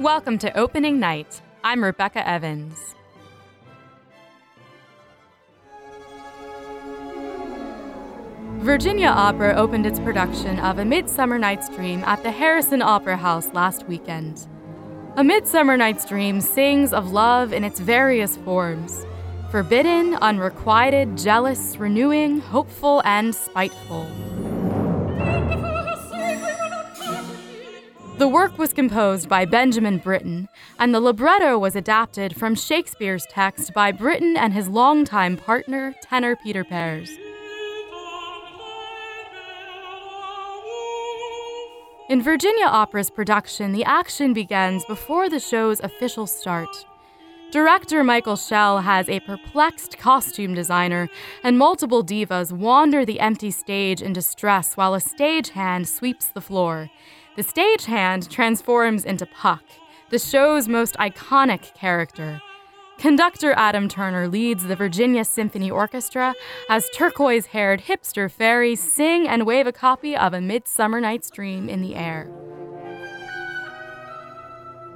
Welcome to Opening Night. I'm Rebecca Evans. Virginia Opera opened its production of A Midsummer Night's Dream at the Harrison Opera House last weekend. A Midsummer Night's Dream sings of love in its various forms forbidden, unrequited, jealous, renewing, hopeful, and spiteful. The work was composed by Benjamin Britten, and the libretto was adapted from Shakespeare's text by Britten and his longtime partner, tenor Peter Pears. In Virginia Opera's production, the action begins before the show's official start. Director Michael Shell has a perplexed costume designer, and multiple divas wander the empty stage in distress while a stagehand sweeps the floor. The stagehand transforms into Puck, the show's most iconic character. Conductor Adam Turner leads the Virginia Symphony Orchestra as turquoise haired hipster fairies sing and wave a copy of A Midsummer Night's Dream in the air.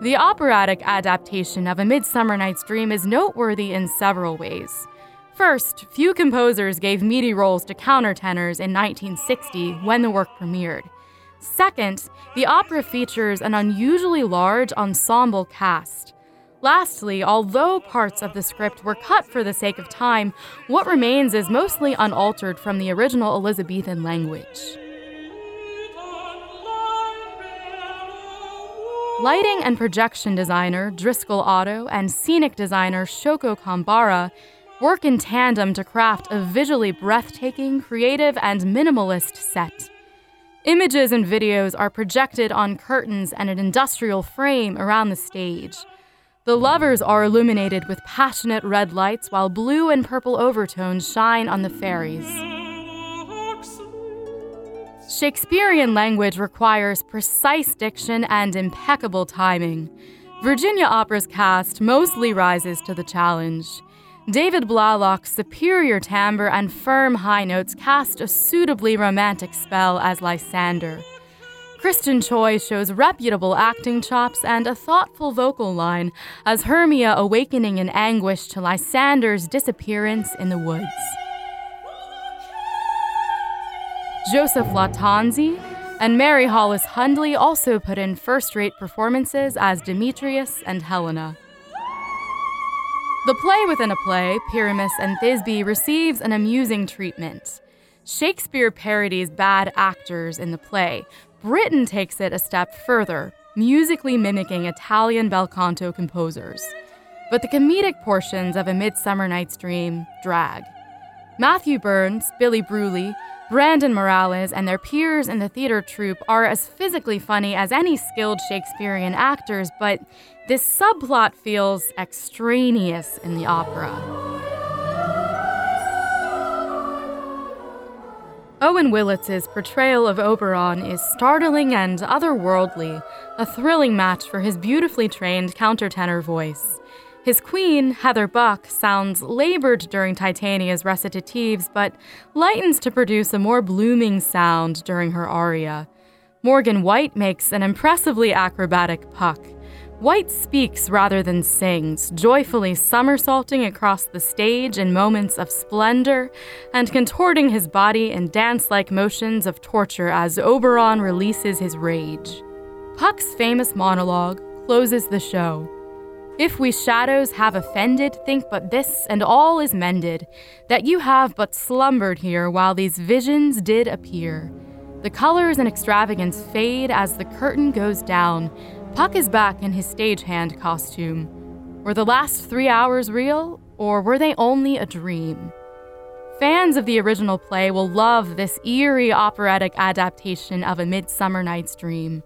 The operatic adaptation of A Midsummer Night's Dream is noteworthy in several ways. First, few composers gave meaty roles to countertenors in 1960 when the work premiered. Second, the opera features an unusually large ensemble cast. Lastly, although parts of the script were cut for the sake of time, what remains is mostly unaltered from the original Elizabethan language. Lighting and projection designer Driscoll Otto and scenic designer Shoko Kambara work in tandem to craft a visually breathtaking, creative, and minimalist set. Images and videos are projected on curtains and an industrial frame around the stage. The lovers are illuminated with passionate red lights while blue and purple overtones shine on the fairies. Shakespearean language requires precise diction and impeccable timing. Virginia Opera's cast mostly rises to the challenge. David Blalock's superior timbre and firm high notes cast a suitably romantic spell as Lysander. Kristen Choi shows reputable acting chops and a thoughtful vocal line as Hermia awakening in anguish to Lysander's disappearance in the woods. Joseph Lattanzi, and Mary Hollis Hundley also put in first rate performances as Demetrius and Helena. The play within a play, Pyramus and Thisbe, receives an amusing treatment. Shakespeare parodies bad actors in the play. Britten takes it a step further, musically mimicking Italian bel canto composers. But the comedic portions of A Midsummer Night's Dream drag. Matthew Burns, Billy Bruley, Brandon Morales, and their peers in the theater troupe are as physically funny as any skilled Shakespearean actors, but this subplot feels extraneous in the opera. Owen Willetts's portrayal of Oberon is startling and otherworldly, a thrilling match for his beautifully trained countertenor voice. His queen, Heather Buck, sounds labored during Titania's recitatives, but lightens to produce a more blooming sound during her aria. Morgan White makes an impressively acrobatic Puck. White speaks rather than sings, joyfully somersaulting across the stage in moments of splendor and contorting his body in dance like motions of torture as Oberon releases his rage. Puck's famous monologue closes the show. If we shadows have offended, think but this, and all is mended, that you have but slumbered here while these visions did appear. The colors and extravagance fade as the curtain goes down. Puck is back in his stagehand costume. Were the last three hours real, or were they only a dream? Fans of the original play will love this eerie operatic adaptation of A Midsummer Night's Dream.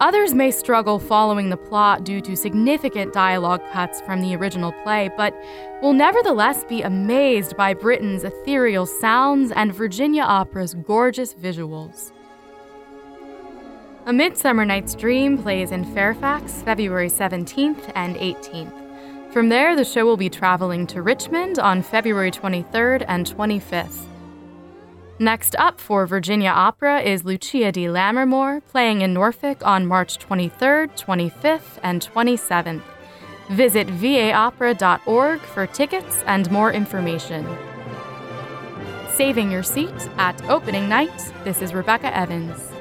Others may struggle following the plot due to significant dialogue cuts from the original play, but will nevertheless be amazed by Britten's ethereal sounds and Virginia Opera's gorgeous visuals. A Midsummer Night's Dream plays in Fairfax February 17th and 18th. From there, the show will be traveling to Richmond on February 23rd and 25th. Next up for Virginia Opera is Lucia di Lammermoor, playing in Norfolk on March 23rd, 25th, and 27th. Visit vaopera.org for tickets and more information. Saving your seat at opening night, this is Rebecca Evans.